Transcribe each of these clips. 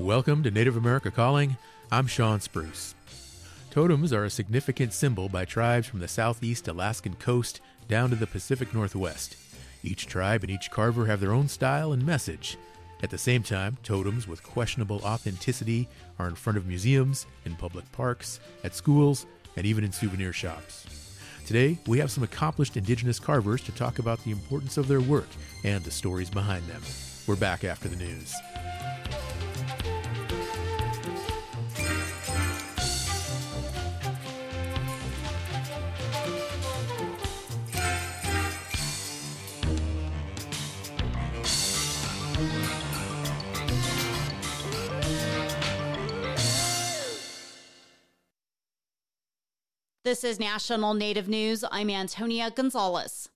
Welcome to Native America Calling. I'm Shawn Spruce. Totems are a significant symbol by tribes from the southeast Alaskan coast down to the Pacific Northwest. Each tribe and each carver have their own style and message. At the same time, totems with questionable authenticity are in front of museums, in public parks, at schools, and even in souvenir shops. Today, we have some accomplished indigenous carvers to talk about the importance of their work and the stories behind them. We're back after the news. This is National Native News. I'm Antonia Gonzales.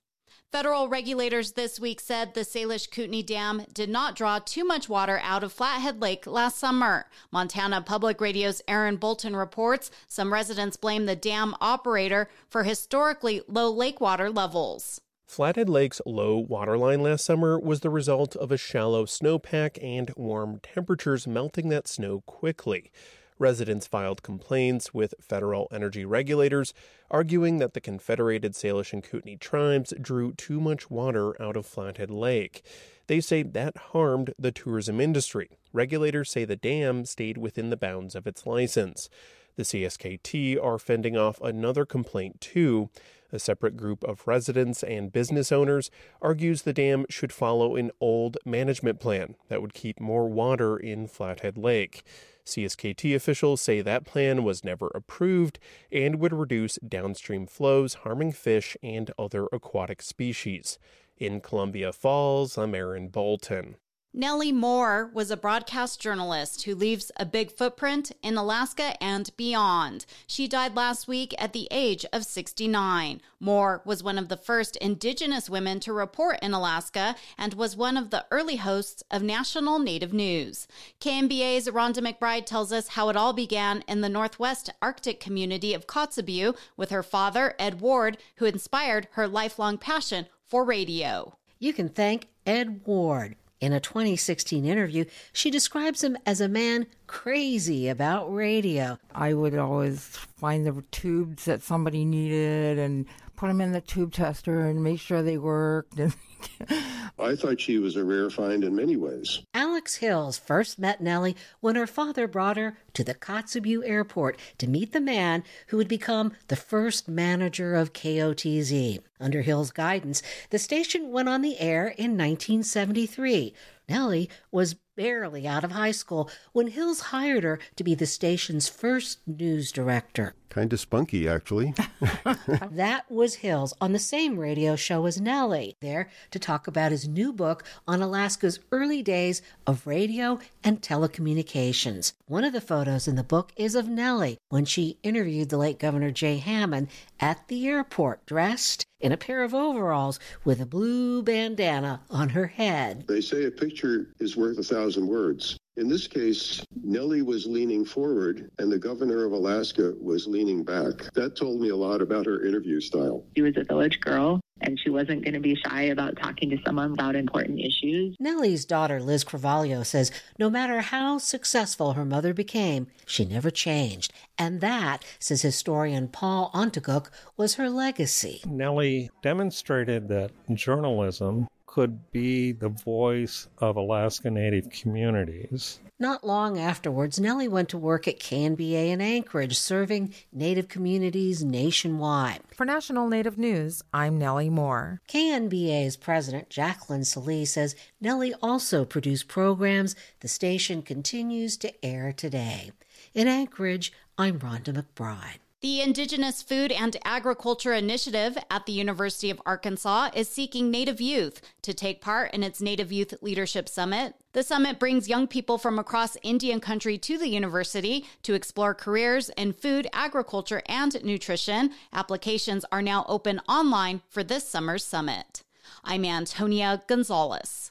Federal regulators this week said the Salish Kootenai Dam did not draw too much water out of Flathead Lake last summer. Montana Public Radio's Aaron Bolton reports some residents blame the dam operator for historically low lake water levels. Flathead Lake's low waterline last summer was the result of a shallow snowpack and warm temperatures melting that snow quickly. Residents filed complaints with federal energy regulators, arguing that the Confederated Salish and Kootenai tribes drew too much water out of Flathead Lake. They say that harmed the tourism industry. Regulators say the dam stayed within the bounds of its license. The CSKT are fending off another complaint, too. A separate group of residents and business owners argues the dam should follow an old management plan that would keep more water in Flathead Lake. CSKT officials say that plan was never approved and would reduce downstream flows, harming fish and other aquatic species. In Columbia Falls, I'm Aaron Bolton. Nellie Moore was a broadcast journalist who leaves a big footprint in Alaska and beyond. She died last week at the age of 69. Moore was one of the first Indigenous women to report in Alaska and was one of the early hosts of National Native News. KNBA's Rhonda McBride tells us how it all began in the Northwest Arctic community of Kotzebue with her father, Ed Ward, who inspired her lifelong passion for radio. You can thank Ed Ward in a 2016 interview, she describes him as a man crazy about radio. I would always find the tubes that somebody needed and put them in the tube tester and make sure they worked. I thought she was a rare find in many ways. Alex Hills first met Nellie when her father brought her to the Kotzebue airport to meet the man who would become the first manager of KOTZ. Under Hills' guidance, the station went on the air in 1973. Nellie was barely out of high school when Hills hired her to be the station's first news director. Kind of spunky, actually. that was Hills on the same radio show as Nellie, there to talk about his new book on Alaska's early days of radio and telecommunications. One of the photos in the book is of Nellie when she interviewed the late Governor Jay Hammond at the airport, dressed in a pair of overalls with a blue bandana on her head. They say a picture is worth a thousand words. In this case, Nellie was leaning forward and the governor of Alaska was leaning back. That told me a lot about her interview style. She was a village girl and she wasn't going to be shy about talking to someone about important issues. Nellie's daughter, Liz Carvalho, says no matter how successful her mother became, she never changed. And that, says historian Paul Ongtooguk, was her legacy. Nellie demonstrated that journalism could be the voice of Alaska Native communities. Not long afterwards, Nellie went to work at KNBA in Anchorage, serving Native communities nationwide. For National Native News, I'm Nellie Moore. KNBA's president, Jaclyn Sallee, says Nellie also produced programs the station continues to air today. In Anchorage, I'm Rhonda McBride. The Indigenous Food and Agriculture Initiative at the University of Arkansas is seeking Native youth to take part in its Native Youth Leadership Summit. The summit brings young people from across Indian country to the university to explore careers in food, agriculture, and nutrition. Applications are now open online for this summer's summit. I'm Antonia Gonzales.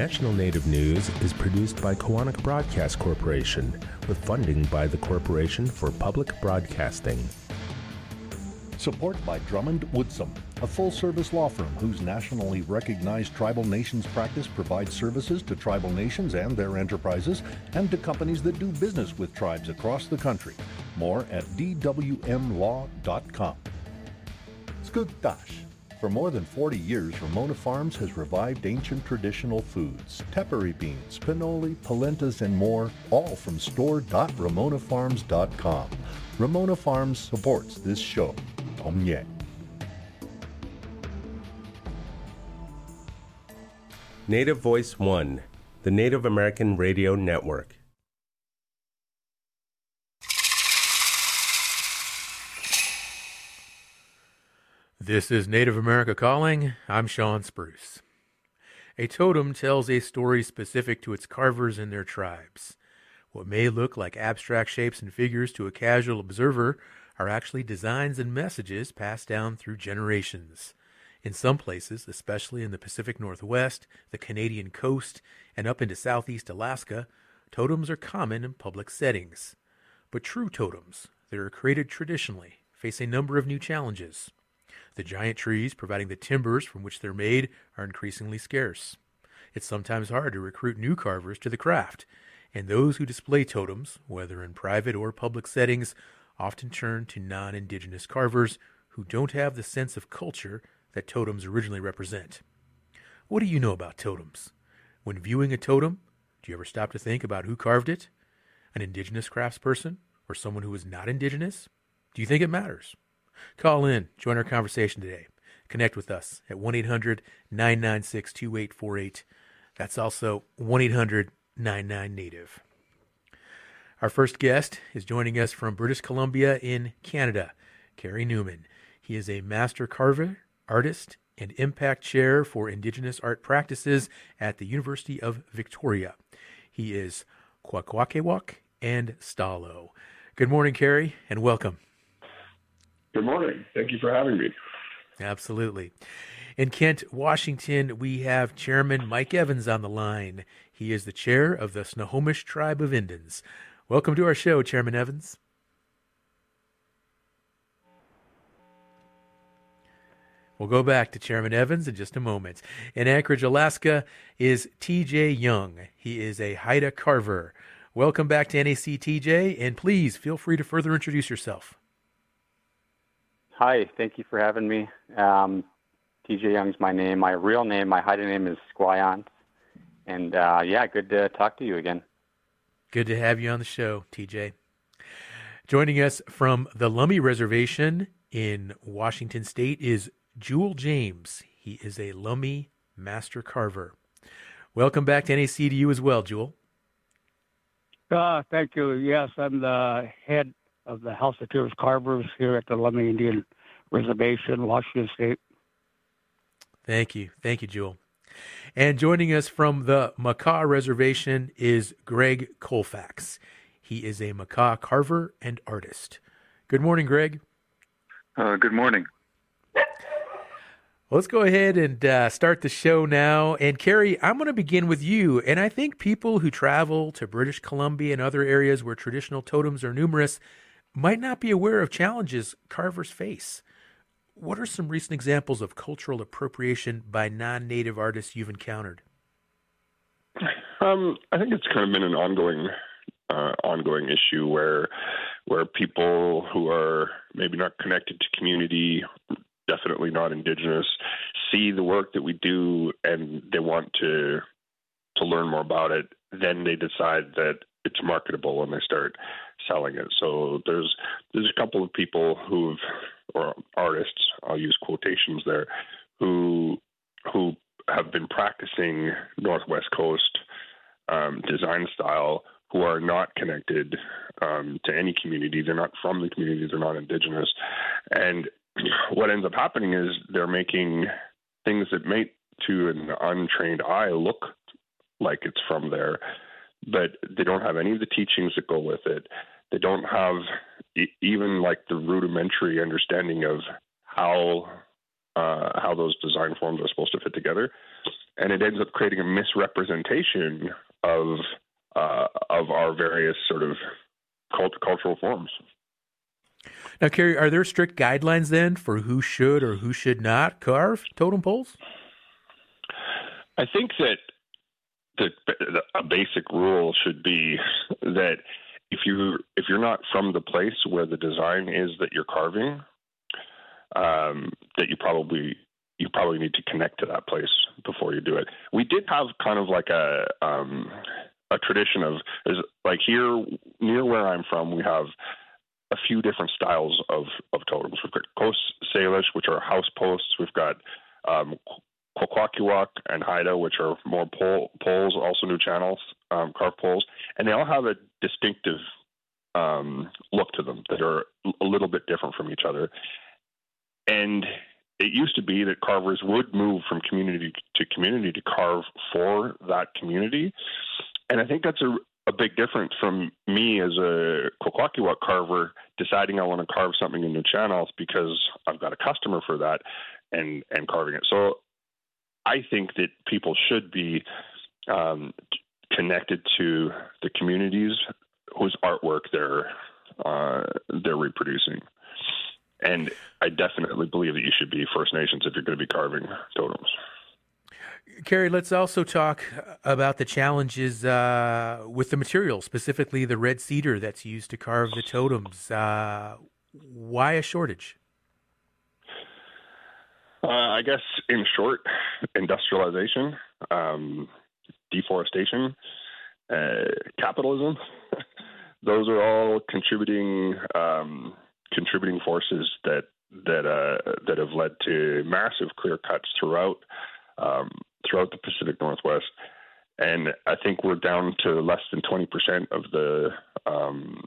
National Native News is produced by Koahnic Broadcast Corporation with funding by the Corporation for Public Broadcasting. Support by Drummond Woodsum, a full service law firm whose nationally recognized tribal nations practice provides services to tribal nations and their enterprises and to companies that do business with tribes across the country. More at dwmlaw.com. Skugtash. For more than 40 years, Ramona Farms has revived ancient traditional foods, tepary beans, pinole, polentas, and more, all from store.ramonafarms.com. Ramona Farms supports this show. Tom Yang. Native Voice One, the Native American Radio Network. This is Native America Calling. I'm Shawn Spruce. A totem tells a story specific to its carvers and their tribes. What may look like abstract shapes and figures to a casual observer are actually designs and messages passed down through generations. In some places, especially in the Pacific Northwest, the Canadian coast, and up into southeast Alaska, totems are common in public settings. But true totems, that are created traditionally, face a number of new challenges. The giant trees providing the timbers from which they're made are increasingly scarce. It's sometimes hard to recruit new carvers to the craft, and those who display totems, whether in private or public settings, often turn to non indigenous carvers who don't have the sense of culture that totems originally represent. What do you know about totems? When viewing a totem, do you ever stop to think about who carved it? An indigenous craftsperson or someone who is not indigenous? Do you think it matters? Call in, join our conversation today. Connect with us at 1 800 996 2848. That's also 1 800 99 Native. Our first guest is joining us from British Columbia in Canada, Carey Newman. He is a master carver, artist, and impact chair for Indigenous art practices at the University of Victoria. He is Kwakwaka'wakw and Stalo. Good morning, Carey, and welcome. Good morning. Thank you for having me. Absolutely. In Kent, Washington, we have Chairman Mike Evans on the line. He is the chair of the Snohomish Tribe of Indians. Welcome to our show, Chairman Evans. We'll go back to Chairman Evans in just a moment. In Anchorage, Alaska, is TJ Young. He is a Haida carver. Welcome back to NAC, TJ, and please feel free to further introduce yourself. Hi, thank you for having me. Um, TJ Young's my name. My real name, my Haida name is Sgwaayaans. And uh, yeah, good to talk to you again. Good to have you on the show, TJ. Joining us from the Lummi Reservation in Washington State is Jewell James. He is a Lummi master carver. Welcome back to NAC to you as well, Jewell. Uh, thank you. Yes, I'm the head of the House of Tears Carvers here at the Lummi Indian Reservation, Washington State. Thank you. Thank you, Jewell. And joining us from the Makah Reservation is Greg Colfax. He is a Makah carver and artist. Good morning, Greg. Uh, good morning. Let's go ahead and uh, start the show now. And Carey, I'm going to begin with you. And I think people who travel to British Columbia and other areas where traditional totems are numerous might not be aware of challenges carvers face. What are some recent examples of cultural appropriation by non native artists you've encountered? Um, I think it's kind of been an ongoing uh, ongoing issue where where people who are maybe not connected to community, definitely not indigenous, see the work that we do and they want to to learn more about it. Then they decide that it's marketable and they start selling it. So there's there's a couple of people who've or artists, I'll use quotations there, who who have been practicing Northwest Coast um, design style who are not connected um, to any community. They're not from the community. They're not indigenous. And what ends up happening is they're making things that may, to an untrained eye, look like it's from there, but they don't have any of the teachings that go with it. They don't have even like the rudimentary understanding of how uh, how those design forms are supposed to fit together, and it ends up creating a misrepresentation of uh, of our various sort of cult- cultural forms. Now, Carey, are there strict guidelines then for who should or who should not carve totem poles? I think that a basic rule should be that if you if you're not from the place where the design is that you're carving, um, that you probably you probably need to connect to that place before you do it. We did have kind of like a um, a tradition of is like here near where I'm from, we have a few different styles of of totems. We've got Coast Salish, which are house posts. We've got um, Kwakwaka'wakw and Haida, which are more pole, poles, also Nuu-chah-nulth, um, carved poles, and they all have a distinctive um, look to them that are a little bit different from each other. And it used to be that carvers would move from community to community to carve for that community. And I think that's a, a big difference from me as a Kwakwaka'wakw carver deciding I want to carve something in Nuu-chah-nulth because I've got a customer for that and, and carving it. So I think that people should be um, connected to the communities whose artwork they're uh, they're reproducing. And I definitely believe that you should be First Nations if you're going to be carving totems. Carey, let's also talk about the challenges uh, with the material, specifically the red cedar that's used to carve the totems. Uh, why a shortage? Uh, I guess, in short, industrialization, um, deforestation, uh, capitalism. Those are all contributing um, contributing forces that that uh, that have led to massive clear cuts throughout um, throughout the Pacific Northwest. And I think we're down to less than 20% of the um,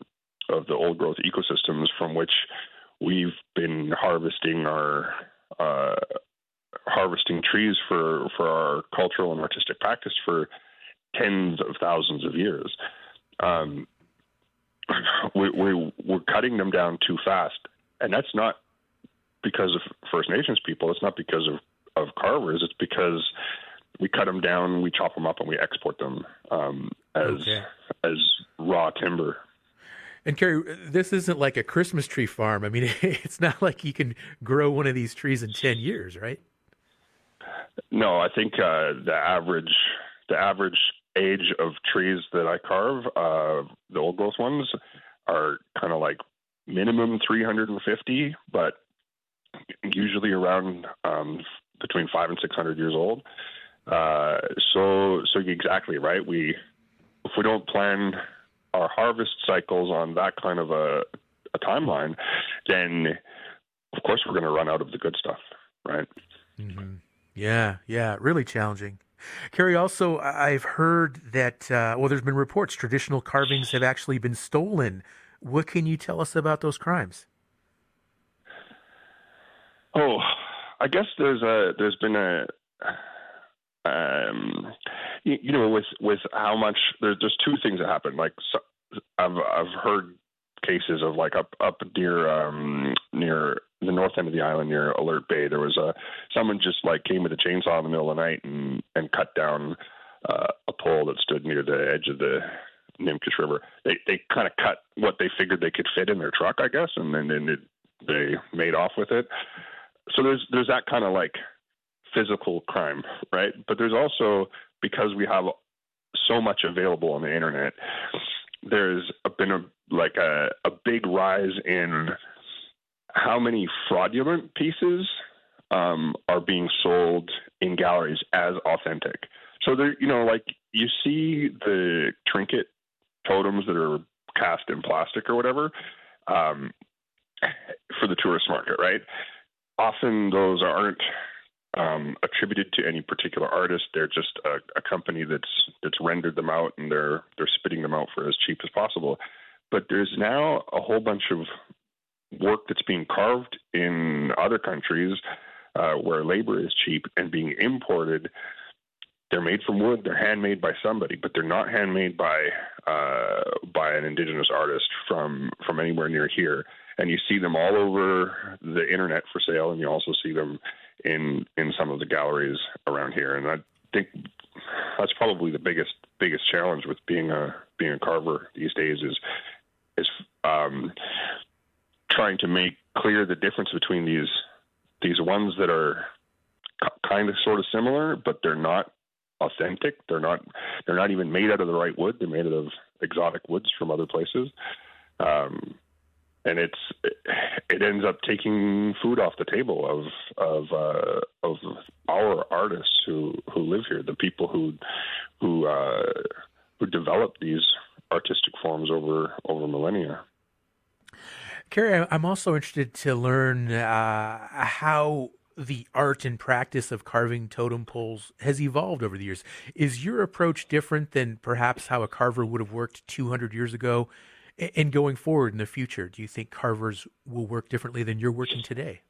of the old growth ecosystems from which we've been harvesting our uh, harvesting trees for for our cultural and artistic practice for tens of thousands of years. Um, we, we we're cutting them down too fast, and that's not because of First Nations people. It's not because of of carvers. It's because we cut them down, we chop them up, and we export them um, as okay. as raw timber. And Carey, this isn't like a Christmas tree farm. I mean, it's not like you can grow one of these trees in ten years, right? No, I think uh, the average the average age of trees that I carve, uh, the old growth ones, are kind of like minimum 350, but usually around um, between five and 600 years old. Uh, so, so exactly right. We, if we don't plan our harvest cycles on that kind of a, a timeline, then of course we're going to run out of the good stuff, right? Mm-hmm. Yeah, yeah, really challenging. Carey, also, I've heard that, uh, well, there's been reports traditional carvings have actually been stolen. What can you tell us about those crimes? Oh, I guess there's a there's been a um, you, you, know with with how much there's there's two things that happen. Like so, I've I've heard cases of like up up near um, near the north end of the island near Alert Bay. There was a someone just like came with a chainsaw in the middle of the night and and cut down uh, a pole that stood near the edge of the Nimpkish River. They they kind of cut what they figured they could fit in their truck, I guess, and then, then they made off with it. So there's there's that kind of like physical crime, right? But there's also because we have so much available on the internet, there's been a like a, a big rise in how many fraudulent pieces um, are being sold in galleries as authentic. So there, you know, like you see the trinket totems that are cast in plastic or whatever um, for the tourist market, right? Often those aren't um, attributed to any particular artist. They're just a, a, company that's that's rendered them out, and they're they're spitting them out for as cheap as possible. But there's now a whole bunch of work that's being carved in other countries uh, where labor is cheap and being imported. They're made from wood. They're handmade by somebody, but they're not handmade by uh, by an indigenous artist from from anywhere near here. And you see them all over the internet for sale, and you also see them in in some of the galleries around here. And I think that's probably the biggest biggest challenge with being a being a carver these days is is um, trying to make clear the difference between these these ones that are kind of sort of similar, but they're not authentic. They're not they're not even made out of the right wood. They're made out of exotic woods from other places. Um, and it's it ends up taking food off the table of of uh, of our artists who who live here, the people who who uh, who develop these artistic forms over over millennia. Carey, I'm also interested to learn uh, how the art and practice of carving totem poles has evolved over the years. Is your approach different than perhaps how a carver would have worked 200 years ago? And going forward in the future, do you think carvers will work differently than you're working today?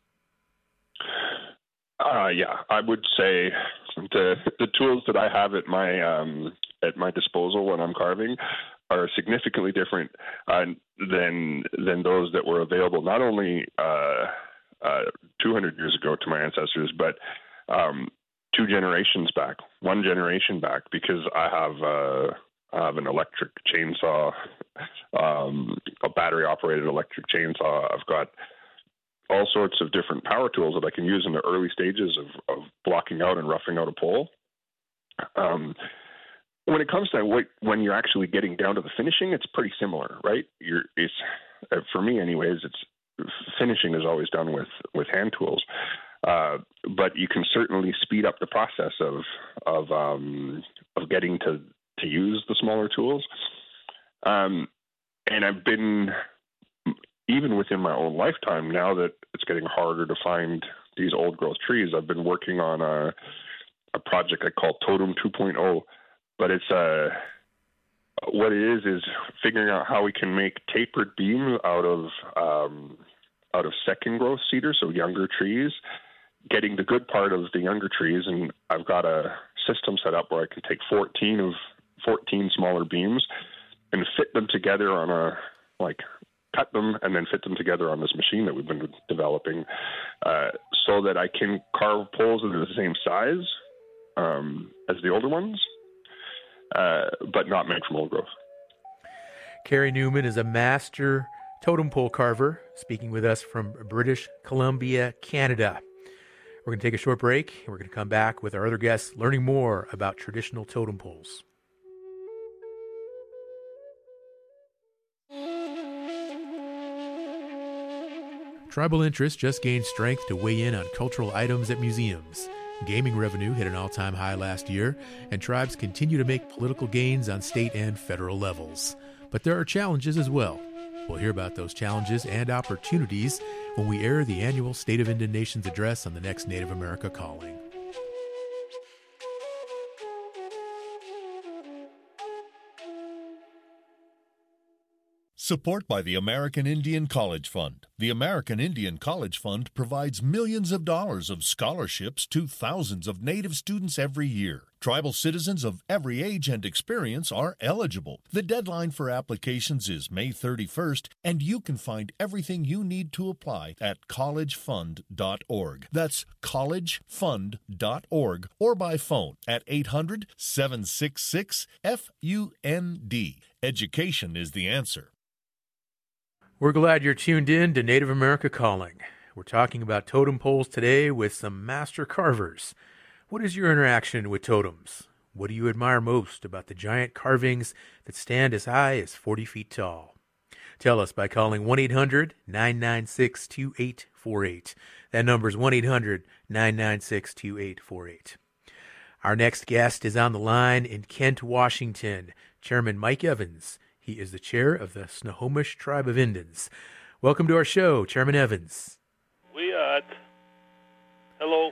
Uh, yeah, I would say the the tools that I have at my um, at my disposal when I'm carving are significantly different uh, than than those that were available not only uh, uh, 200 years ago to my ancestors, but um, two generations back, one generation back, because I have I have an electric chainsaw, um, a battery operated electric chainsaw. I've got all sorts of different power tools that I can use in the early stages of, of blocking out and roughing out a pole. Um, when it comes to what, when you're actually getting down to the finishing, it's pretty similar, right? You're, it's uh, for me, anyways. It's finishing is always done with with hand tools, uh, but you can certainly speed up the process of of um, of getting to to use the smaller tools. Um, and I've been even within my own lifetime now that it's getting harder to find these old growth trees. I've been working on a a project I call Totem 2.0 but it's uh, what it is is figuring out how we can make tapered beams out of um, out of second growth cedar, so younger trees, getting the good part of the younger trees, and I've got a system set up where I can take 14 of 14 smaller beams and fit them together on a like cut them and then fit them together on this machine that we've been developing, uh, so that I can carve poles that are the same size um, as the older ones, uh, but not made from old growth. Carey Newman is a master totem pole carver, speaking with us from British Columbia, Canada. We're going to take a short break. and We're going to come back with our other guests, learning more about traditional totem poles. Tribal interests just gained strength to weigh in on cultural items at museums. Gaming revenue hit an all time high last year, and tribes continue to make political gains on state and federal levels. But there are challenges as well. We'll hear about those challenges and opportunities when we air the annual State of Indian Nations address on the next Native America Calling. Support by the American Indian College Fund. The American Indian College Fund provides millions of dollars of scholarships to thousands of Native students every year. Tribal citizens of every age and experience are eligible. The deadline for applications is May 31st, and you can find everything you need to apply at collegefund.org. That's collegefund.org or by phone at 800 766 FUND. Education is the answer. We're glad you're tuned in to Native America Calling. We're talking about totem poles today with some master carvers. What is your interaction with totems? What do you admire most about the giant carvings that stand as high as 40 feet tall? Tell us by calling 1 800 996 2848. That number is 1 800 996 2848. Our next guest is on the line in Kent, Washington. Chairman Mike Evans he is the chair of the Snohomish Tribe of Indians. Welcome to our show, Chairman Evans. We are. Hello.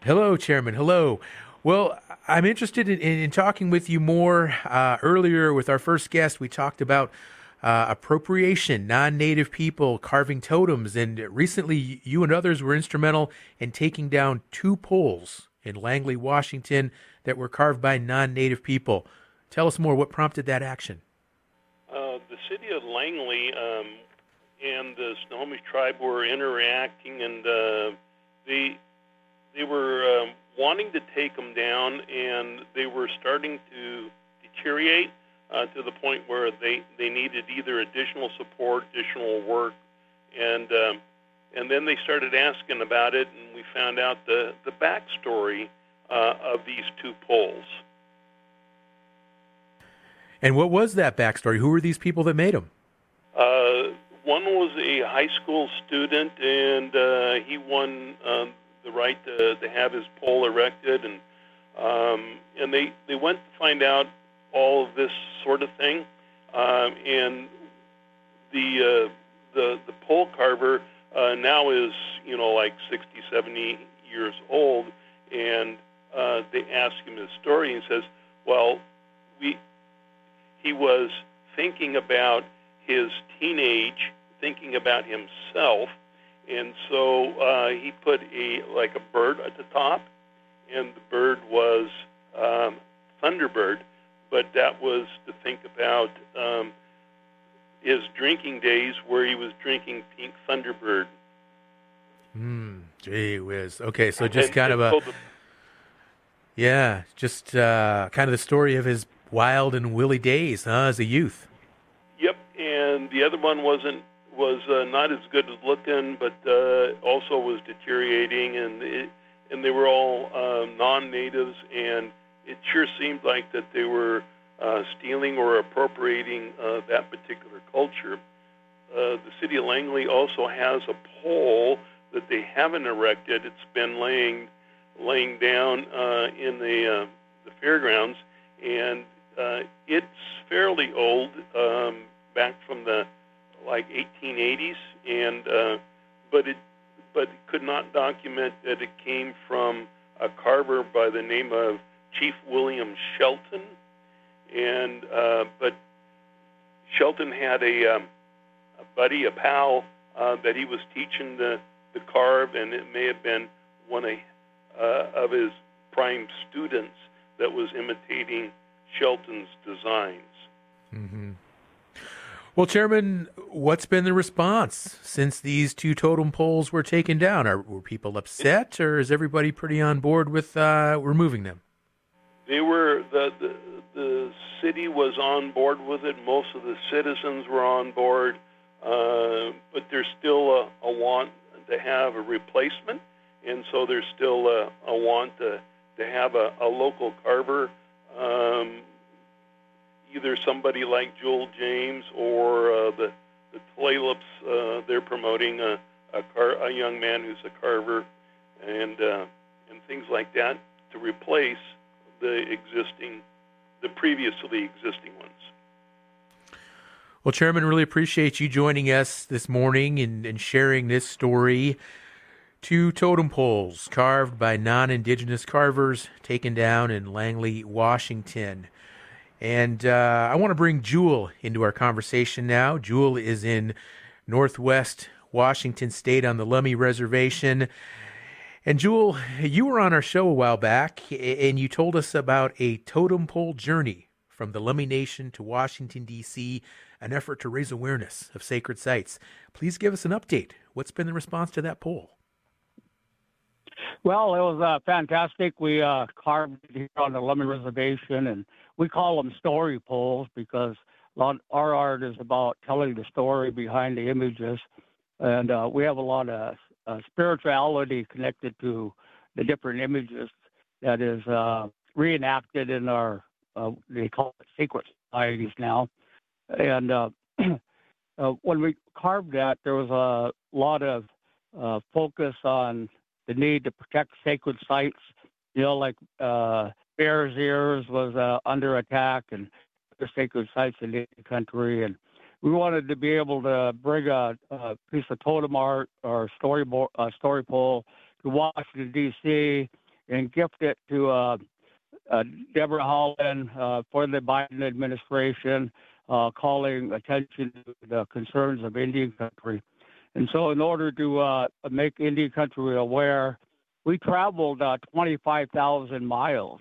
Hello, Chairman. Hello. Well, I'm interested in, in, in talking with you more. Uh, earlier, with our first guest, we talked about uh, appropriation, non native people carving totems, and recently you and others were instrumental in taking down two poles in Langley, Washington, that were carved by non native people. Tell us more. What prompted that action? The city of Langley um, and the Snohomish tribe were interacting, and uh, they they were um, wanting to take them down, and they were starting to deteriorate uh, to the point where they, they needed either additional support, additional work, and um, and then they started asking about it, and we found out the the backstory uh, of these two poles. And what was that backstory? Who were these people that made them? Uh, one was a high school student, and uh, he won um, the right to, to have his pole erected, and um, and they they went to find out all of this sort of thing, um, and the uh, the the pole carver uh, now is you know like 60, 70 years old, and uh, they ask him his story, and he says, "Well, we he was thinking about his teenage, thinking about himself, and so uh, he put a like a bird at the top, and the bird was um, Thunderbird, but that was to think about." Um, his drinking days where he was drinking pink Thunderbird. Hmm. Gee whiz. Okay, so just kind of a yeah, just uh, kind of the story of his wild and willy days, huh, as a youth. Yep, and the other one wasn't was uh, not as good as looking, but uh, also was deteriorating, and it, and they were all uh, non-natives, and it sure seemed like that they were uh, stealing or appropriating uh, that particular culture. Uh, the city of Langley also has a pole that they haven't erected. It's been laying laying down in the the fairgrounds, and uh, it's fairly old, um, back from the like 1880s, and uh, but it but it could not document that it came from a carver by the name of Chief William Shelton. And uh, but Shelton had a, um, a buddy, a pal uh, that he was teaching the the carve, and it may have been one of, uh, of his prime students that was imitating Shelton's designs. Mm-hmm. Well, Chairman, what's been the response since these two totem poles were taken down? Are were people upset, or is everybody pretty on board with uh, removing them? They were the, the the city was on board with it. Most of the citizens were on board, uh, but there's still a, a want to have a replacement, and so there's still a, a want to to have a, a local carver, um, either somebody like Joel James or uh, the the Tulalips. Uh, they're promoting a a, car, a young man who's a carver, and uh, and things like that to replace the existing the previously existing ones. Well, Chairman, really appreciate you joining us this morning and, and sharing this story. Two totem poles carved by non indigenous carvers taken down in Langley, Washington. And uh, I want to bring Jewell into our conversation now. Jewell is in Northwest Washington State on the Lummi Reservation. And Jewell, you were on our show a while back, and you told us about a totem pole journey from the Lummi Nation to Washington, D.C., an effort to raise awareness of sacred sites. Please give us an update. What's been the response to that pole? Well, it was uh, fantastic. We uh, carved here on the Lummi Reservation, and we call them story poles because our art is about telling the story behind the images. And uh, we have a lot of uh, spirituality connected to the different images that is uh, reenacted in our uh, they call it sacred societies now. And when we carved that, there was a lot of focus on the need to protect sacred sites. You know, like Bears Ears was under attack, and the sacred sites in the country, and we wanted to be able to bring a, a piece of totem art or storyboard, uh, story pole to Washington D.C. and gift it to uh, uh, Deborah Haaland uh, for the Biden administration, uh, calling attention to the concerns of Indian country. And so, in order to uh, make Indian country aware, we traveled 25,000 miles,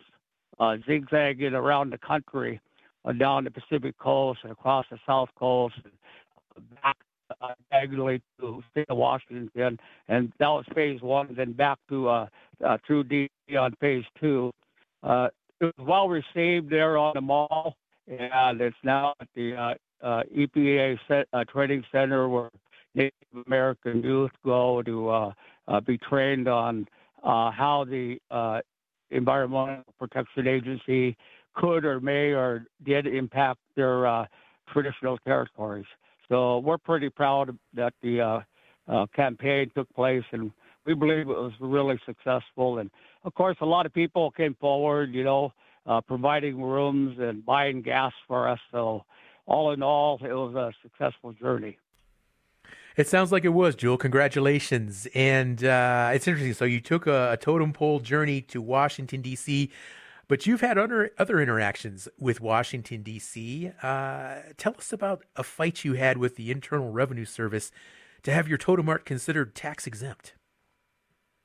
zigzagging around the country uh, down the Pacific coast and across the South Coast, back uh, diagonally to state of Washington, and that was phase one. Then back to uh, uh, through D on phase two. Uh, it was well received there on the mall, and it's now at the uh, uh, EPA set, uh, training center where Native American youth go to uh, uh, be trained on uh, how the Environmental Protection Agency could or may or did impact their traditional territories. So we're pretty proud that the campaign took place, and we believe it was really successful. And of course, a lot of people came forward, you know, uh, providing rooms and buying gas for us. So all in all, it was a successful journey. It sounds like it was, Jewell. Congratulations. And uh, it's interesting. So you took a, a, totem pole journey to Washington, D.C., but you've had other, other interactions with Washington, D.C. Uh, tell us about a fight you had with the Internal Revenue Service to have your totem art considered tax exempt.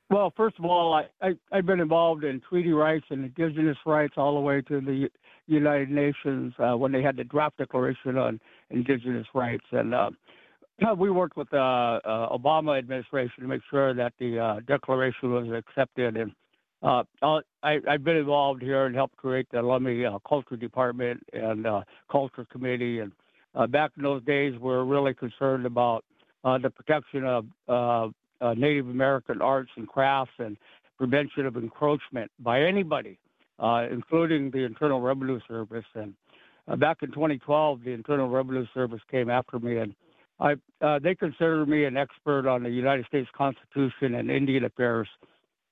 Well, first of all, I, I, have been involved in treaty rights and indigenous rights all the way to the United Nations uh, when they had the draft declaration on indigenous rights. And uh, we worked with the uh, uh, Obama administration to make sure that the uh, declaration was accepted. And uh, I, have been involved here and helped create the Lummi uh, Culture Department and uh, Culture Committee. And back in those days, we were really concerned about the protection of Native American arts and crafts and prevention of encroachment by anybody, including the Internal Revenue Service. And back in 2012, the Internal Revenue Service came after me and I, uh, they consider me an expert on the United States Constitution and Indian affairs,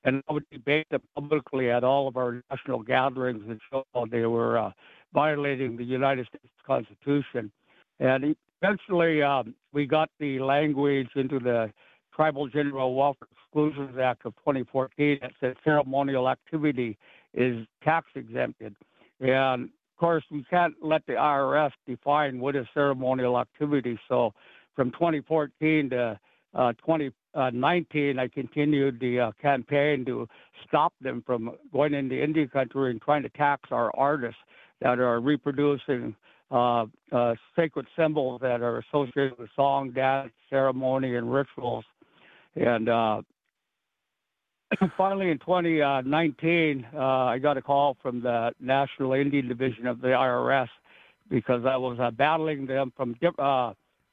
and I would debate them publicly at all of our national gatherings and show they were uh, violating the United States Constitution. And eventually, um, we got the language into the Tribal General Welfare Exclusions Act of 2014 that said ceremonial activity is tax exempted. And of course, we can't let the IRS define what is ceremonial activity. So from 2014 to uh, 2019, I continued the uh, campaign to stop them from going into Indian country and trying to tax our artists that are reproducing uh, uh, sacred symbols that are associated with song, dance, ceremony, and rituals. And uh, finally, in 2019, uh, I got a call from the National Indian Division of the IRS because I was battling them from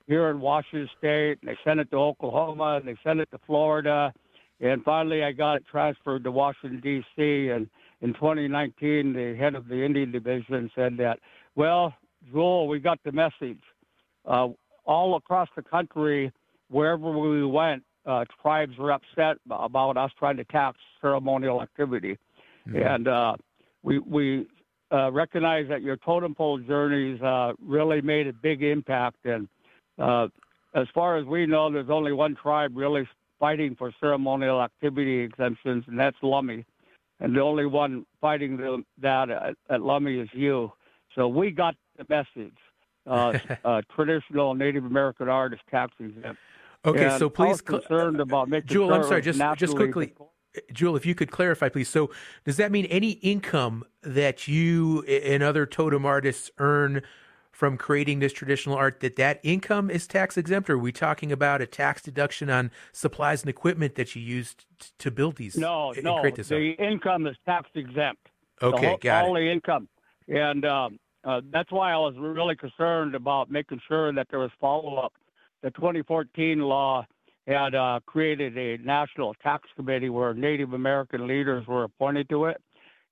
here in Washington State. And they sent it to Oklahoma, and they sent it to Florida, and finally I got it transferred to Washington D.C. And in 2019, the head of the Indian Division said that, well, Joel, we got the message. Uh, all across the country, wherever we went, uh, tribes were upset about us trying to tax ceremonial activity, mm-hmm. and uh, we we uh, recognize that your totem pole journeys uh, really made a big impact, and uh, as far as we know, there's only one tribe really fighting for ceremonial activity exemptions, and that's Lummi. And the only one fighting the, that at, at Lummi is you. So we got the message. Uh, uh, traditional Native American art is tax exempt. Okay, and so please, concerned about making Jewell, sure I'm sorry, just just quickly, Jewell, if you could clarify, please. So, does that mean any income that you and other totem artists earn from creating this traditional art that that income is tax exempt or are we talking about a tax deduction on supplies and equipment that you used to build these no no the art? income is tax exempt okay whole, got all it. the income and um, uh, that's why i was really concerned about making sure that there was follow-up the 2014 law had uh, created a national tax committee where native american leaders were appointed to it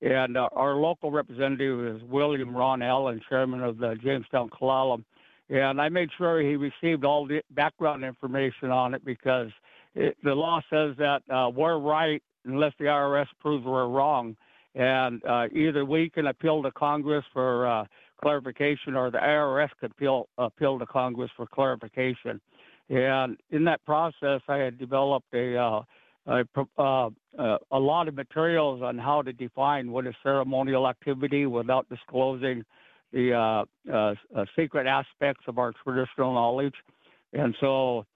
and uh, our local representative is William Ron Allen, chairman of the Jamestown Klallam. And I made sure he received all the background information on it because it, the law says that uh, we're right unless the IRS proves we're wrong. And uh, either we can appeal to Congress for uh, clarification or the IRS can appeal, appeal to Congress for clarification. And in that process, I had developed a uh, uh, uh, a lot of materials on how to define what is ceremonial activity without disclosing the uh, uh, uh, secret aspects of our traditional knowledge. And so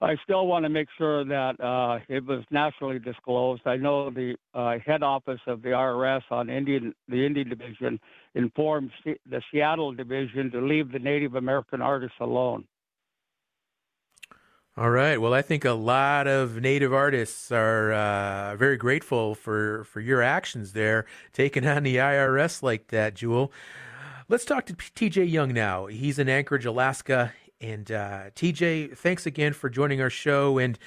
I still want to make sure that it was nationally disclosed. I know the head office of the IRS on Indian, the Indian Division informed the Seattle Division to leave the Native American artists alone. All right. Well, I think a lot of Native artists are uh, very grateful for, for your actions there, taking on the IRS like that, Jewell. Let's talk to TJ Young now. He's in Anchorage, Alaska. And uh, TJ, thanks again for joining our show. And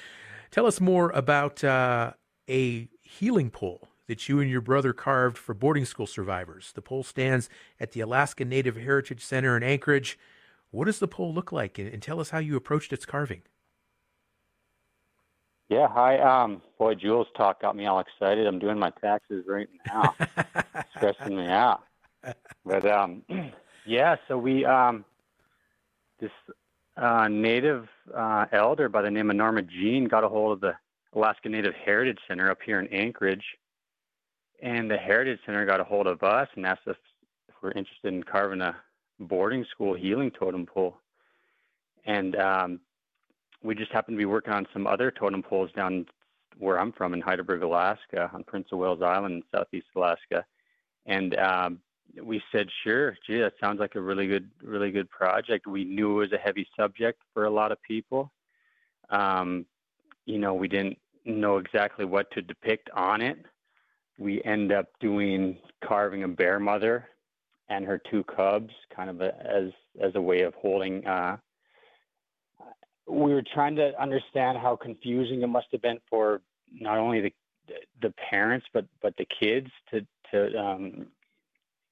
tell us more about uh, a healing pole that you and your brother carved for boarding school survivors. The pole stands at the Alaska Native Heritage Center in Anchorage. What does the pole look like? And, and tell us how you approached its carving. Yeah, hi. Um, boy, Jewell's talk got me all excited. I'm doing my taxes right now, stressing me out. But um, yeah, so we um, this uh, native uh, elder by the name of Norma Jean got a hold of the Alaska Native Heritage Center up here in Anchorage, and the Heritage Center got a hold of us and asked us if we're interested in carving a boarding school healing totem pole. And um, we just happened to be working on some other totem poles down where I'm from in Hydaburg, Alaska, on Prince of Wales Island in southeast Alaska. And um, we said, sure, gee, that sounds like a really good, really good project. We knew it was a heavy subject for a lot of people. Um, you know, we didn't know exactly what to depict on it. We end up doing carving a bear mother and her two cubs, kind of a, as as a way of holding uh, we were trying to understand how confusing it must have been for not only the the parents but but the kids to to um,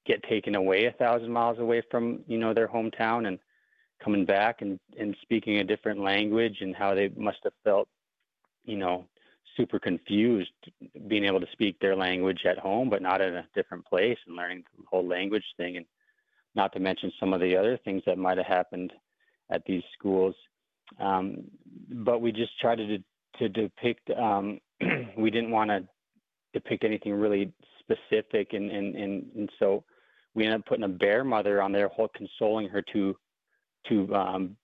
get taken away a thousand miles away from you know their hometown and coming back and and speaking a different language and how they must have felt you know super confused being able to speak their language at home but not in a different place and learning the whole language thing. And not to mention some of the other things that might have happened at these schools um, but we just tried to to depict. Um, we didn't want to depict anything really specific, and, and and and so we ended up putting a bear mother on there, consoling her two two um,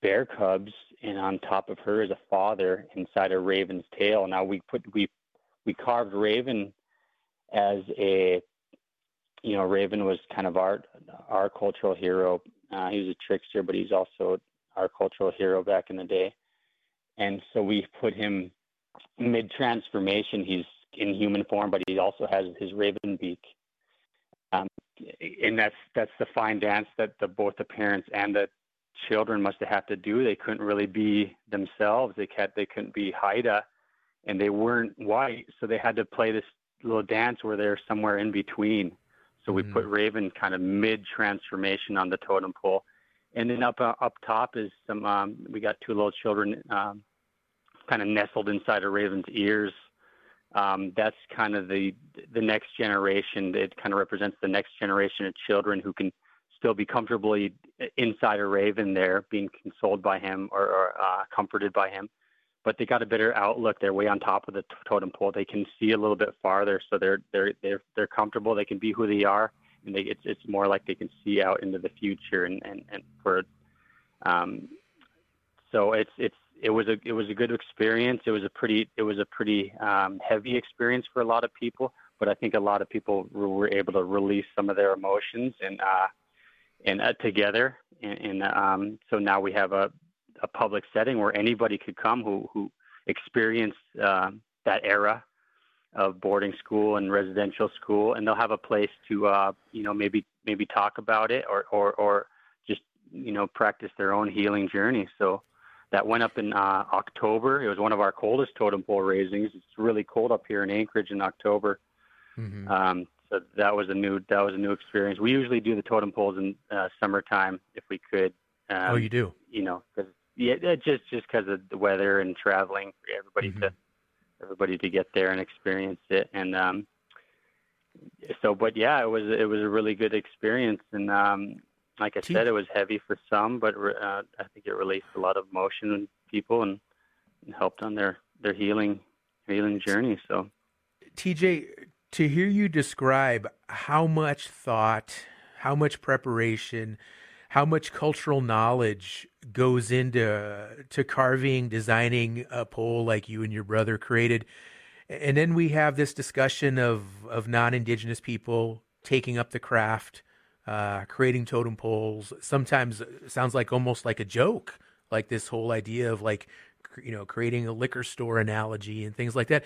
bear cubs, and on top of her is a father inside a raven's tail. Now we put we we carved Raven as a you know Raven was kind of our our cultural hero. Uh, he was a trickster, but he's also our cultural hero back in the day. And so we put him mid transformation. He's in human form, but he also has his raven beak. Um, and that's that's the fine dance that the, both the parents and the children must have had to do. They couldn't really be themselves. They can't, they couldn't be Haida, and they weren't white, so they had to play this little dance where they're somewhere in between. So we mm-hmm. put Raven kind of mid transformation on the totem pole, and then up uh, up top is some. Um, we got two little children, um, kind of nestled inside a raven's ears. Um, that's kind of the the next generation. It kind of represents the next generation of children who can still be comfortably inside a raven there, being consoled by him or, or uh, comforted by him. But they got a better outlook. They're way on top of the totem pole. They can see a little bit farther, so they're they're they're they're comfortable. They can be who they are and they, it's it's more like they can see out into the future and and and for um so it's it's it was a it was a good experience. It was a pretty it was a pretty um heavy experience for a lot of people but i think a lot of people were able to release some of their emotions and uh and uh, together. And, and um so now we have a a public setting where anybody could come who who experienced uh, that era of boarding school and residential school, and they'll have a place to, uh, you know, maybe maybe talk about it or or or just you know practice their own healing journey. So that went up in uh, October. It was one of our coldest totem pole raisings. It's really cold up here in Anchorage in October. Mm-hmm. Um, so that was a new that was a new experience. We usually do the totem poles in uh, summertime if we could. Um, oh, you do? You know, cause, yeah, just just because of the weather and traveling for everybody mm-hmm. to everybody to get there and experience it. And um, so, but yeah, it was it was a really good experience. And um, like I said, it was heavy for some, but uh, I think it released a lot of emotion in people and, and helped on their their healing healing journey. So, TJ, to hear you describe how much thought, how much preparation how much cultural knowledge goes into to carving, designing a pole like you and your brother created. And then we have this discussion of, of non-indigenous people taking up the craft, uh, creating totem poles. Sometimes sounds like almost like a joke, like this whole idea of like you know creating a liquor store analogy and things like that.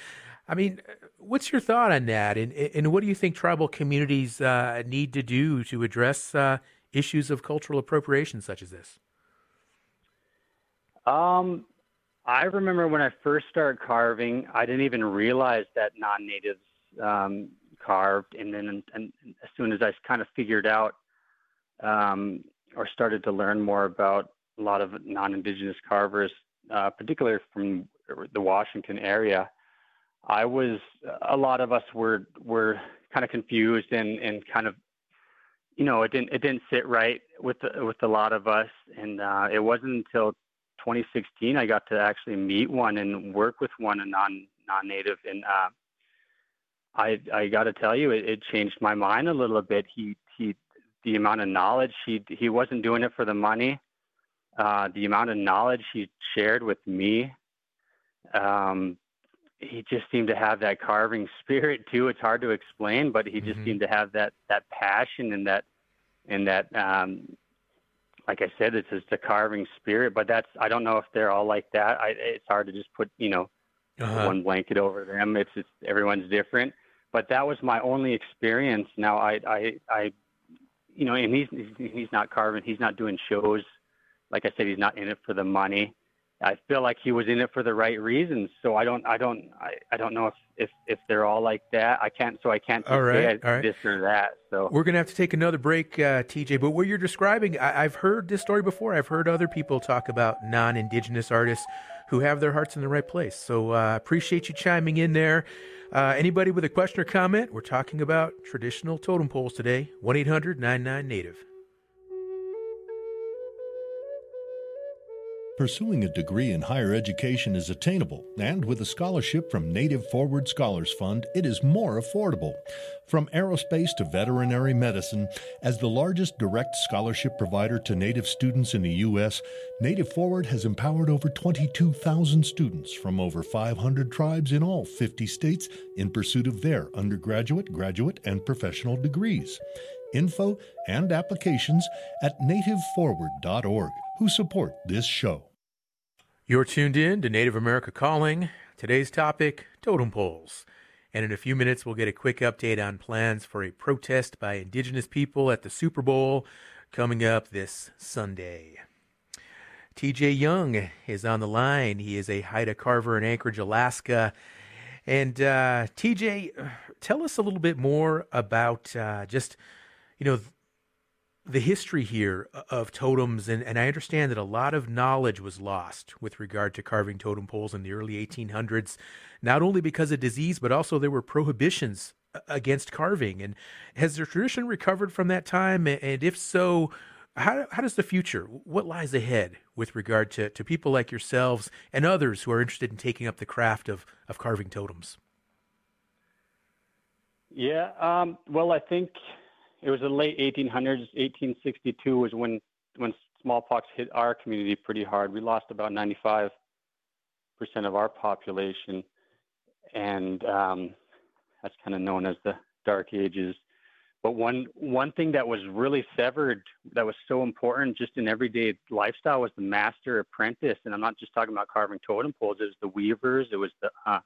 I mean, what's your thought on that, and and what do you think tribal communities uh, need to do to address uh, issues of cultural appropriation such as this? Um, I remember when I first started carving, I didn't even realize that non-natives um, carved, and then and, and as soon as I kind of figured out um, or started to learn more about a lot of non-indigenous carvers, uh, particularly from the Washington area, I was a lot of us were were kind of confused and and kind of you know it didn't it didn't sit right with with a lot of us. And uh, it wasn't until 2016 I got to actually meet one and work with one a non non-native and uh, I I got to tell you it, it changed my mind a little bit he he the amount of knowledge he he wasn't doing it for the money uh, the amount of knowledge he shared with me um, he just seemed to have that carving spirit too. It's hard to explain, but he just mm-hmm. seemed to have that that passion and that and that um like I said, it's just a carving spirit. But that's I don't know if they're all like that. I, it's hard to just put you know uh-huh. one blanket over them. It's just everyone's different. But that was my only experience. Now I I I you know, and he's he's not carving. He's not doing shows. Like I said, he's not in it for the money. I feel like he was in it for the right reasons. So I don't, I don't, I, I don't know if, if, if they're all like that. I can't, so I can't all right, all right. this or that. So we're gonna have to take another break, uh, TJ. But what you're describing, I, I've heard this story before. I've heard other people talk about non-indigenous artists who have their hearts in the right place. So uh, appreciate you chiming in there. Uh, anybody with a question or comment? We're talking about traditional totem poles today. One 800 99 Native. Pursuing a degree in higher education is attainable, and with a scholarship from Native Forward Scholars Fund, it is more affordable. From aerospace to veterinary medicine, as the largest direct scholarship provider to Native students in the U.S., Native Forward has empowered over 22,000 students from over 500 tribes in all 50 states in pursuit of their undergraduate, graduate, and professional degrees. Info and applications at nativeforward.org who support this show. You're tuned in to Native America Calling. Today's topic totem poles. And in a few minutes, we'll get a quick update on plans for a protest by Indigenous people at the Super Bowl coming up this Sunday. TJ Young is on the line. He is a Haida carver in Anchorage, Alaska. And uh, TJ, tell us a little bit more about uh, just, you know, the history here of totems, and, and I understand that a lot of knowledge was lost with regard to carving totem poles in the early 1800s, not only because of disease, but also there were prohibitions against carving. And has the tradition recovered from that time? And if so, how, how does the future, what lies ahead with regard to, to people like yourselves and others who are interested in taking up the craft of, of carving totems? Yeah, um, well, I think it was the late 1800s. 1862 was when when smallpox hit our community pretty hard. We lost about 95 percent of our population, and um, that's kind of known as the Dark Ages. But one one thing that was really severed, that was so important, just in everyday lifestyle, was the master apprentice. And I'm not just talking about carving totem poles. It was the weavers. It was the uh,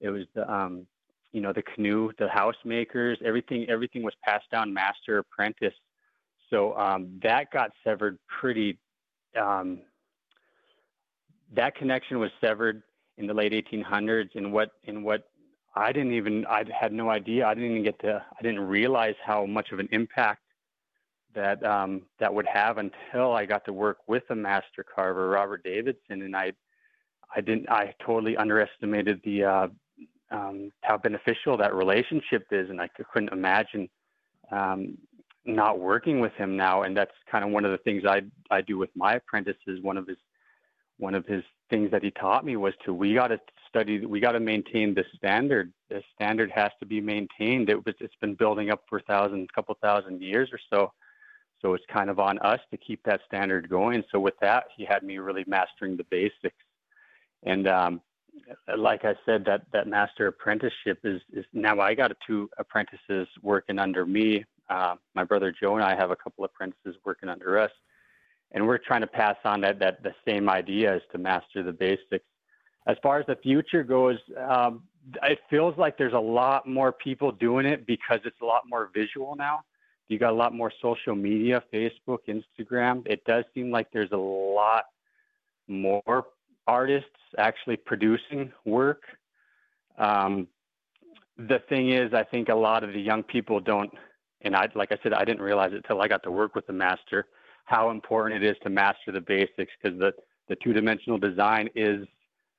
it was the um, you know the canoe, the house makers, everything everything was passed down master apprentice. So um, that got severed pretty. Um, that connection was severed in the late 1800s. And what in what I didn't even I had no idea. I didn't even get to. I didn't realize how much of an impact that um, that would have until I got to work with a master carver, Robert Davidson, and I I didn't I totally underestimated the uh, um, how beneficial that relationship is, and I couldn't imagine um, not working with him now. And that's kind of one of the things I I do with my apprentices. One of his one of his things that he taught me was to we got to study, we got to maintain the standard. The standard has to be maintained. It was it's been building up for a thousand, couple thousand years or so. So it's kind of on us to keep that standard going. So with that, he had me really mastering the basics. And um, like I said, that that master apprenticeship is is now I got two apprentices working under me. Uh, my brother Joe and I have a couple of apprentices working under us, and we're trying to pass on that that the same ideas to master the basics. As far as the future goes, um, it feels like there's a lot more people doing it because it's a lot more visual now. You got a lot more social media, Facebook, Instagram. It does seem like there's a lot more artists actually producing work. Um, the thing is, I think a lot of the young people don't, and I, like I said, I didn't realize it till I got to work with the master, how important it is to master the basics because the, the two-dimensional design is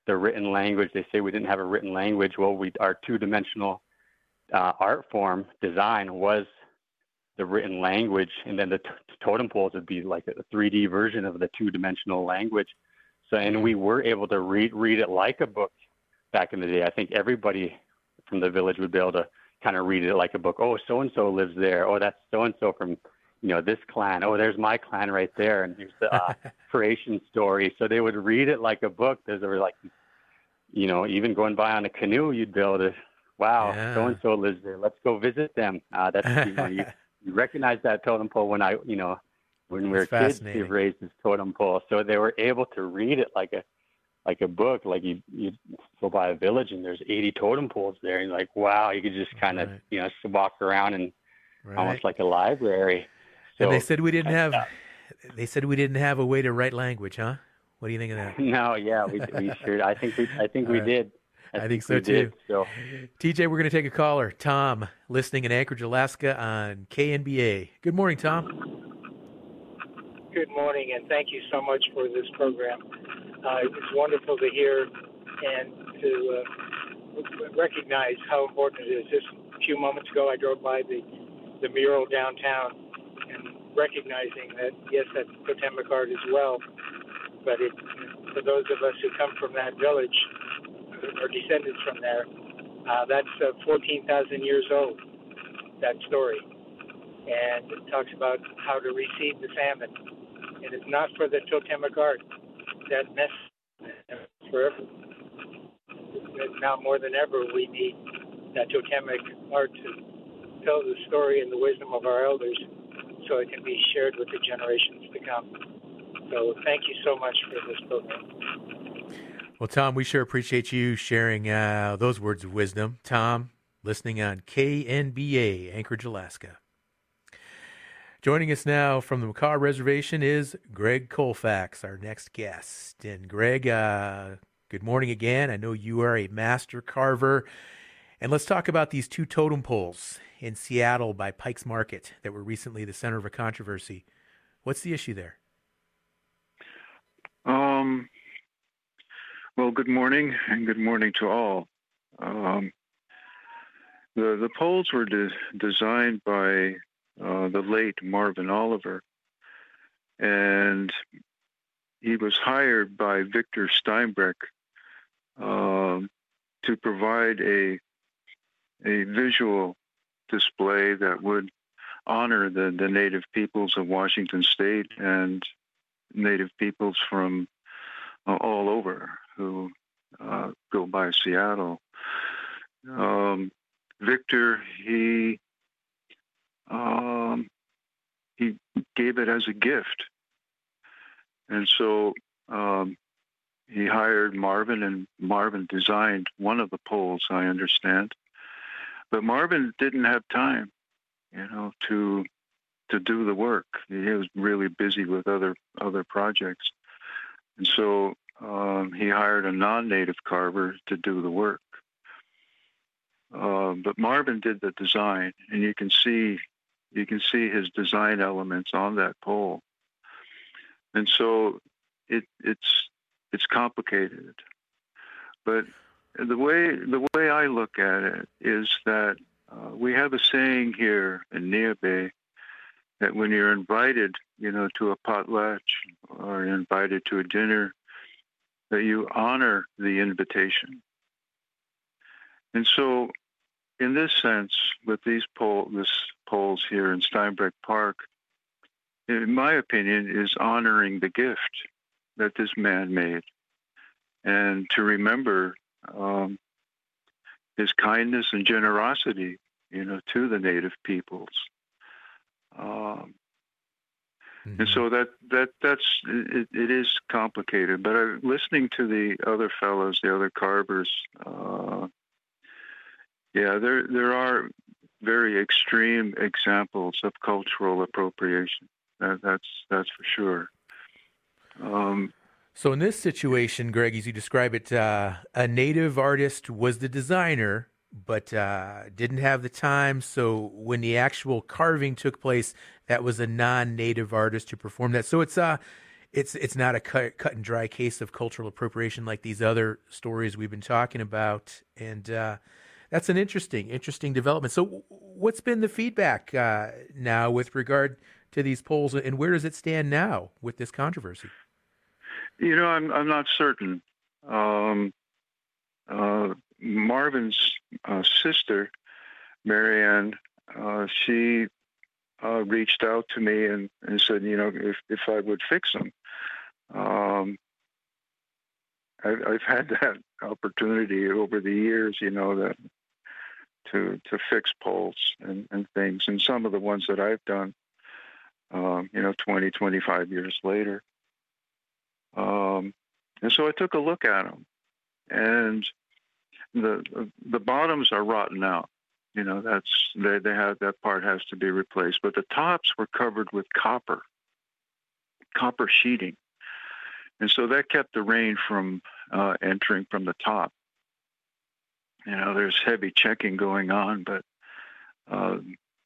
the written language. They say we didn't have a written language. Well, we, our two-dimensional uh, art form design was the written language, and then the t- totem poles would be like a 3D version of the two-dimensional language. So, and we were able to read read it like a book back in the day. I think everybody from the village would be able to kind of read it like a book. Oh, so and so lives there. Oh, that's so and so from you know this clan. Oh, there's my clan right there, and here's the uh, creation story. So they would read it like a book. There's a like, you know, even going by on a canoe, you'd be able to. Wow, so and so lives there. Let's go visit them. Uh, that's you know you, you recognize that totem pole when I you know when we were kids. They raised this totem pole, so they were able to read it like a like a book. Like you you go by a village and there's 80 totem poles there, and like wow, you could just kind of right. you know walk around and right. almost like a library. So, and they said we didn't have. Uh, they said we didn't have a way to write language, huh? What do you think of that? No, yeah, we, we sure. I think we I think we did. I, I think, think, so too. Did, so. TJ, we're going to take a caller. Tom, listening in Anchorage, Alaska on KNBA. Good morning, Tom. Good morning, and thank you so much for this program. Uh, it's wonderful to hear and to uh, recognize how important it is. Just a few moments ago, I drove by the, the mural downtown and recognizing that, yes, that's Totemic art as well, but it, for those of us who come from that village, or descendants from there, uh, that's uh, 14,000 years old, that story. And it talks about how to reseed the salmon. And it's not for the totemic art that mess forever. Now more than ever, we need that totemic art to tell the story and the wisdom of our elders so it can be shared with the generations to come. So thank you so much for this program. Well, Tom, we sure appreciate you sharing uh, those words of wisdom. Tom, listening on KNBA, Anchorage, Alaska. Joining us now from the Makah Reservation is Greg Colfax, our next guest. And Greg, uh, good morning again. I know you are a master carver. And let's talk about these two totem poles in Seattle by Pike's Market that were recently the center of a controversy. What's the issue there? Um, well, good morning, and good morning to all. Um, the the poles were de- designed by uh, the late Marvin Oliver, and he was hired by Victor Steinbrueck um, to provide a a visual display that would honor the, the native peoples of Washington State and native peoples from uh, all over who uh, go by Seattle. Um, Victor, he um, he gave it as a gift, and so um, he hired Marvin, and Marvin designed one of the poles. I understand, but Marvin didn't have time, you know, to to do the work. He was really busy with other other projects, and so um, he hired a non-native carver to do the work. Uh, but Marvin did the design, and you can see you can see his design elements on that pole. And so it, it's it's complicated, but the way the way I look at it is that uh, we have a saying here in Bay that when you're invited, you know, to a potlatch or invited to a dinner, that you honor the invitation. And so, in this sense, with these pole, this poles here in Steinbrueck Park, in my opinion, is honoring the gift that this man made, and to remember um, his kindness and generosity, you know, to the native peoples. Um, Mm-hmm. And so that that that's it, it is complicated. But I, listening to the other fellows, the other carvers, uh, yeah, there there are very extreme examples of cultural appropriation. That, that's that's for sure. Um, so in this situation, Greg, as you describe it, uh, a native artist was the designer, but uh, didn't have the time. So when the actual carving took place, that was a non-native artist who performed that. So it's uh it's it's not a cut, cut and dry case of cultural appropriation like these other stories we've been talking about, and uh, that's an interesting interesting development. So what's been the feedback uh, now with regard to these poles, and where does it stand now with this controversy? You know, I'm I'm not certain. Um, uh, Marvin's uh, sister, Marianne, uh, she uh, reached out to me and, and said, you know, if, if I would fix them. Um, I, I've had that opportunity over the years, you know, that to to fix poles and, and things, and some of the ones that I've done, um, you know, 20, 25 years later. Um, and so I took a look at them, and the the bottoms are rotten out. You know, that's they they have that part has to be replaced. But the tops were covered with copper, copper sheeting, and so that kept the rain from uh, entering from the top. You know, there's heavy checking going on, but uh,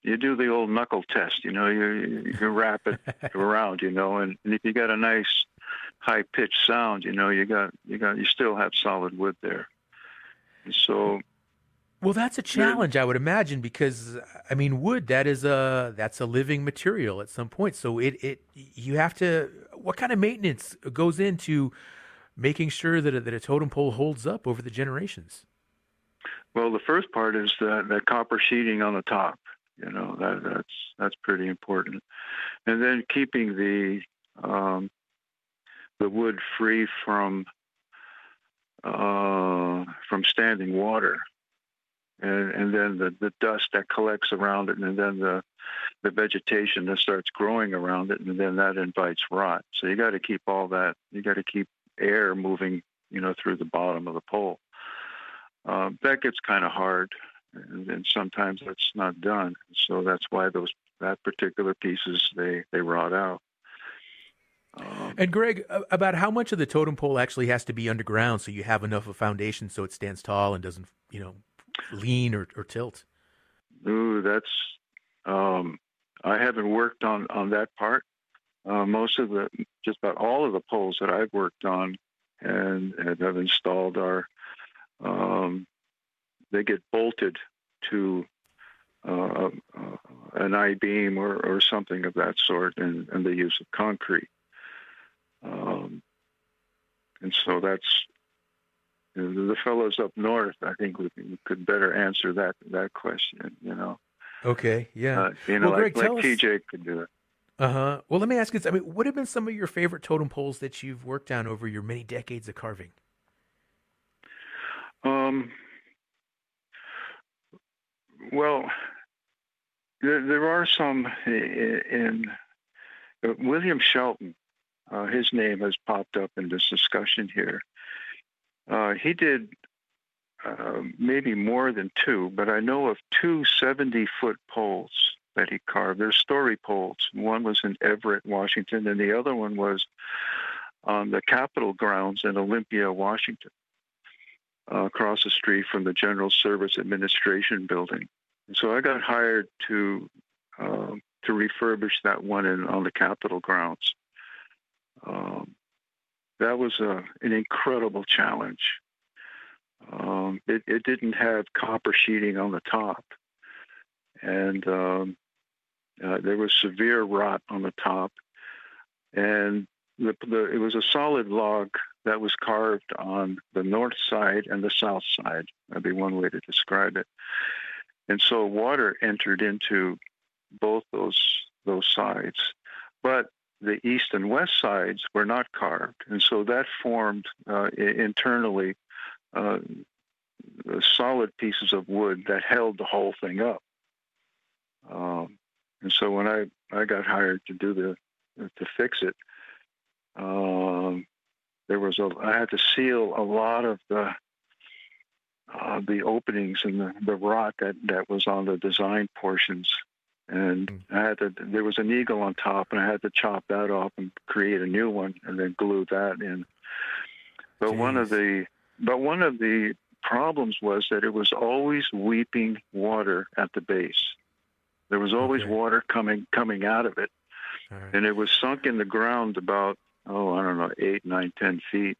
you do the old knuckle test. You know, you you wrap it around. You know, and, and if you got a nice high pitched sound, you know, you got you got you still have solid wood there. And so well, that's a challenge, I would imagine, because I mean, wood that is a that's a living material at some point. So it it you have to. What kind of maintenance goes into making sure that a, that a totem pole holds up over the generations? Well, the first part is that that copper sheeting on the top. You know that that's that's pretty important, and then keeping the um, the wood free from uh, from standing water and, and then the, the dust that collects around it, and then the the vegetation that starts growing around it, and then that invites rot. So you got to keep all that. You got to keep air moving, you know, through the bottom of the pole. Uh, that gets kind of hard, and, and sometimes that's not done. So that's why those that particular pieces they they rot out. Um, and Greg, about how much of the totem pole actually has to be underground so you have enough of a foundation so it stands tall and doesn't, you know, lean or, or tilt? Ooh, that's um, I haven't worked on on that part. Uh, most of the, just about all of the poles that I've worked on and, and have installed are, um, they get bolted to uh, uh, an I beam or, or something of that sort, and, and the use of concrete. Um, and so that's the fellows up north, I think, we could better answer that that question. You know. Okay. Yeah. Uh, you know, well, like, Greg, like TJ could do it. Uh huh. Well, let me ask you this. I mean, what have been some of your favorite totem poles that you've worked on over your many decades of carving? Um. Well, there, there are some in, in uh, William Shelton. Uh, his name has popped up in this discussion here. Uh, he did uh, maybe more than two, but I know of two 70 foot poles that he carved. They're story poles. One was in Everett, Washington, and the other one was on the Capitol grounds in Olympia, Washington, uh, across the street from the General Service Administration building. And so I got hired to uh, to refurbish that one in, on the Capitol grounds. Um, that was a, an incredible challenge. Um, it, it, didn't have copper sheeting on the top, and um, uh, there was severe rot on the top, and the, the, it was a solid log that was carved on the north side and the south side. That'd be one way to describe it. And so water entered into both those those sides, but the east and west sides were not carved, and so that formed uh, internally uh, solid pieces of wood that held the whole thing up. Um, and so when I, I got hired to do the to fix it. Um, there was a I had to seal a lot of the uh, the openings and the, the rot that, that was on the design portions. And mm. I had to, there was an eagle on top, and I had to chop that off and create a new one, and then glue that in. But Jeez. one of the, but one of the problems was that it was always weeping water at the base. There was always okay. water coming coming out of it, right. and it was sunk in the ground about oh I don't know eight nine ten feet.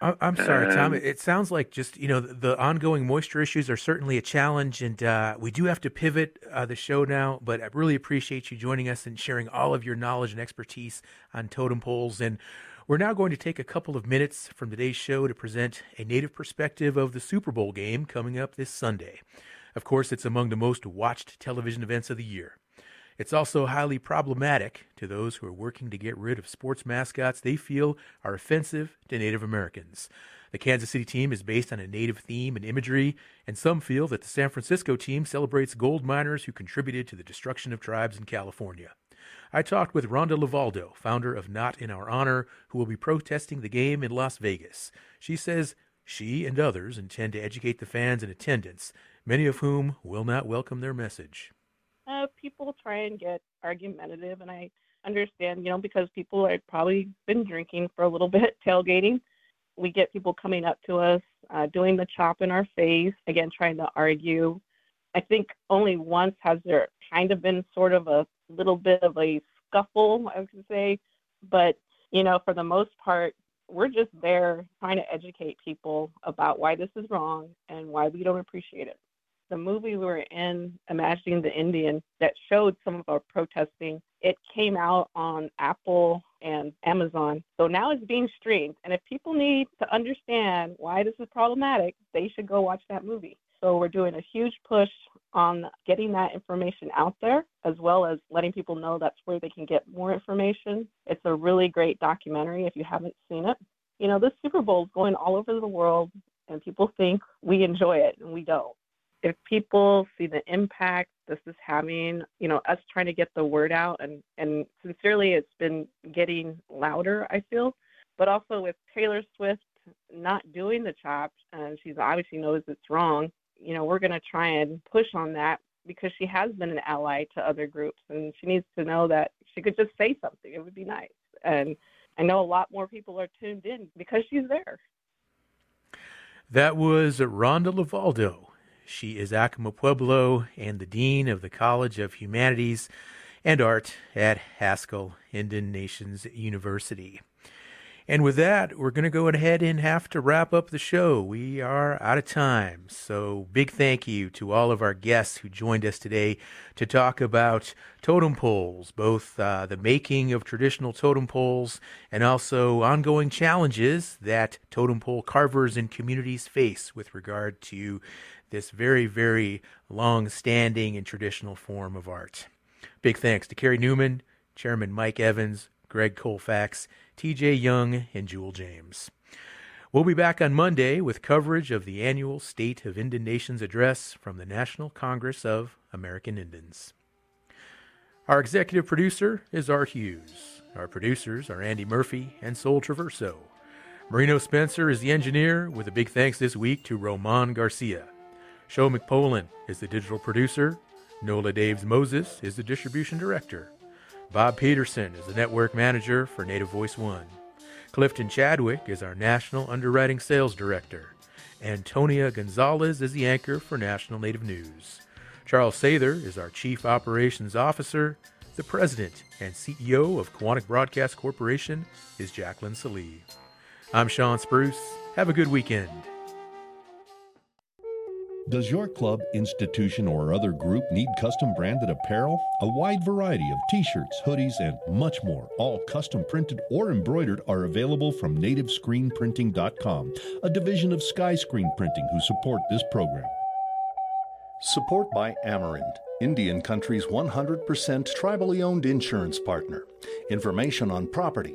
I'm sorry, Tom. It sounds like just you know the ongoing moisture issues are certainly a challenge, and uh, we do have to pivot uh, the show now. But I really appreciate you joining us and sharing all of your knowledge and expertise on totem poles. And we're now going to take a couple of minutes from today's show to present a native perspective of the Super Bowl game coming up this Sunday. Of course, it's among the most watched television events of the year. It's also highly problematic to those who are working to get rid of sports mascots they feel are offensive to Native Americans. The Kansas City team is based on a native theme and imagery, and some feel that the San Francisco team celebrates gold miners who contributed to the destruction of tribes in California. I talked with Rhonda LeValdo, founder of Not in Our Honor, who will be protesting the game in Las Vegas. She says she and others intend to educate the fans in attendance, many of whom will not welcome their message uh, people try and get argumentative, and I understand, you know, because people have probably been drinking for a little bit, tailgating. We get people coming up to us, uh, doing the chop in our face, again, trying to argue. I think only once has there kind of been sort of a little bit of a scuffle, I would say. But, you know, for the most part, we're just there trying to educate people about why this is wrong and why we don't appreciate it the movie we were in, Imagining the Indian, that showed some of our protesting, it came out on Apple and Amazon. So now it's being streamed. And if people need to understand why this is problematic, they should go watch that movie. So we're doing a huge push on getting that information out there, as well as letting people know that's where they can get more information. It's a really great documentary if you haven't seen it. You know, this Super Bowl is going all over the world, and people think we enjoy it, and we don't if people see the impact this is having, you know, us trying to get the word out and and sincerely it's been getting louder, I feel. But also with Taylor Swift not doing the chops and she's obviously knows it's wrong, you know, we're gonna try and push on that because she has been an ally to other groups and she needs to know that she could just say something. It would be nice. And I know a lot more people are tuned in because she's there. That was Rhonda LeValdo she is Acoma Pueblo and the Dean of the College of Humanities and Art at Haskell Indian Nations University. And with that, we're going to go ahead and have to wrap up the show. We are out of time. So, big thank you to all of our guests who joined us today to talk about totem poles, both uh, the making of traditional totem poles and also ongoing challenges that totem pole carvers and communities face with regard to this very, very long standing and traditional form of art. Big thanks to Carey Newman, Chairman Mike Evans, Greg Colfax, TJ Young, and Jewell James. We'll be back on Monday with coverage of the annual State of Indian Nations address from the National Congress of American Indians. Our executive producer is Art Hughes. Our producers are Andi Murphy and Sol Traverso. Marino Spencer is the engineer, with a big thanks this week to Roman Garcia. Show McPolin is the digital producer. Nola Daves Moses is the distribution director. Bob Peterson is the network manager for Native Voice One. Clifton Chadwick is our national underwriting sales director. Antonia Gonzales is the anchor for National Native News. Charles Sather is our chief operations officer. The president and CEO of Koahnic Broadcast Corporation is Jaclyn Sallee. I'm Shawn Spruce. Have a good weekend. Does your club, institution, or other group need custom branded apparel? A wide variety of t shirts, hoodies, and much more, all custom printed or embroidered, are available from nativescreenprinting.com, a division of Sky Screen Printing who support this program. Support by Amerind, Indian Country's 100% tribally owned insurance partner. Information on property,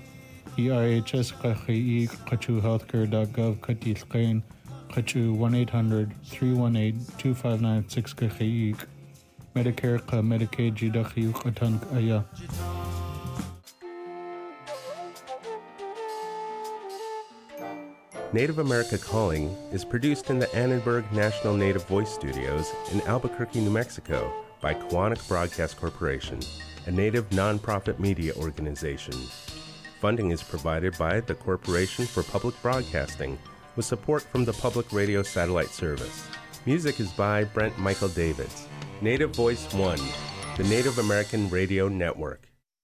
rastu in yuqailla adat EIHS qahi i qachu healthcare.gov katilqain qachu 1-800-318-2596 qahi Medicare qa Medicaid jidakhi qatan aya Native America Calling is produced in the Annenberg National Native Voice Studios in Albuquerque, New Mexico by Koahnic Broadcast Corporation, a native nonprofit media organization. Funding is provided by the Corporation for Public Broadcasting with support from the Public Radio Satellite Service. Music is by Brent Michael Davids. Native Voice One, the Native American Radio Network.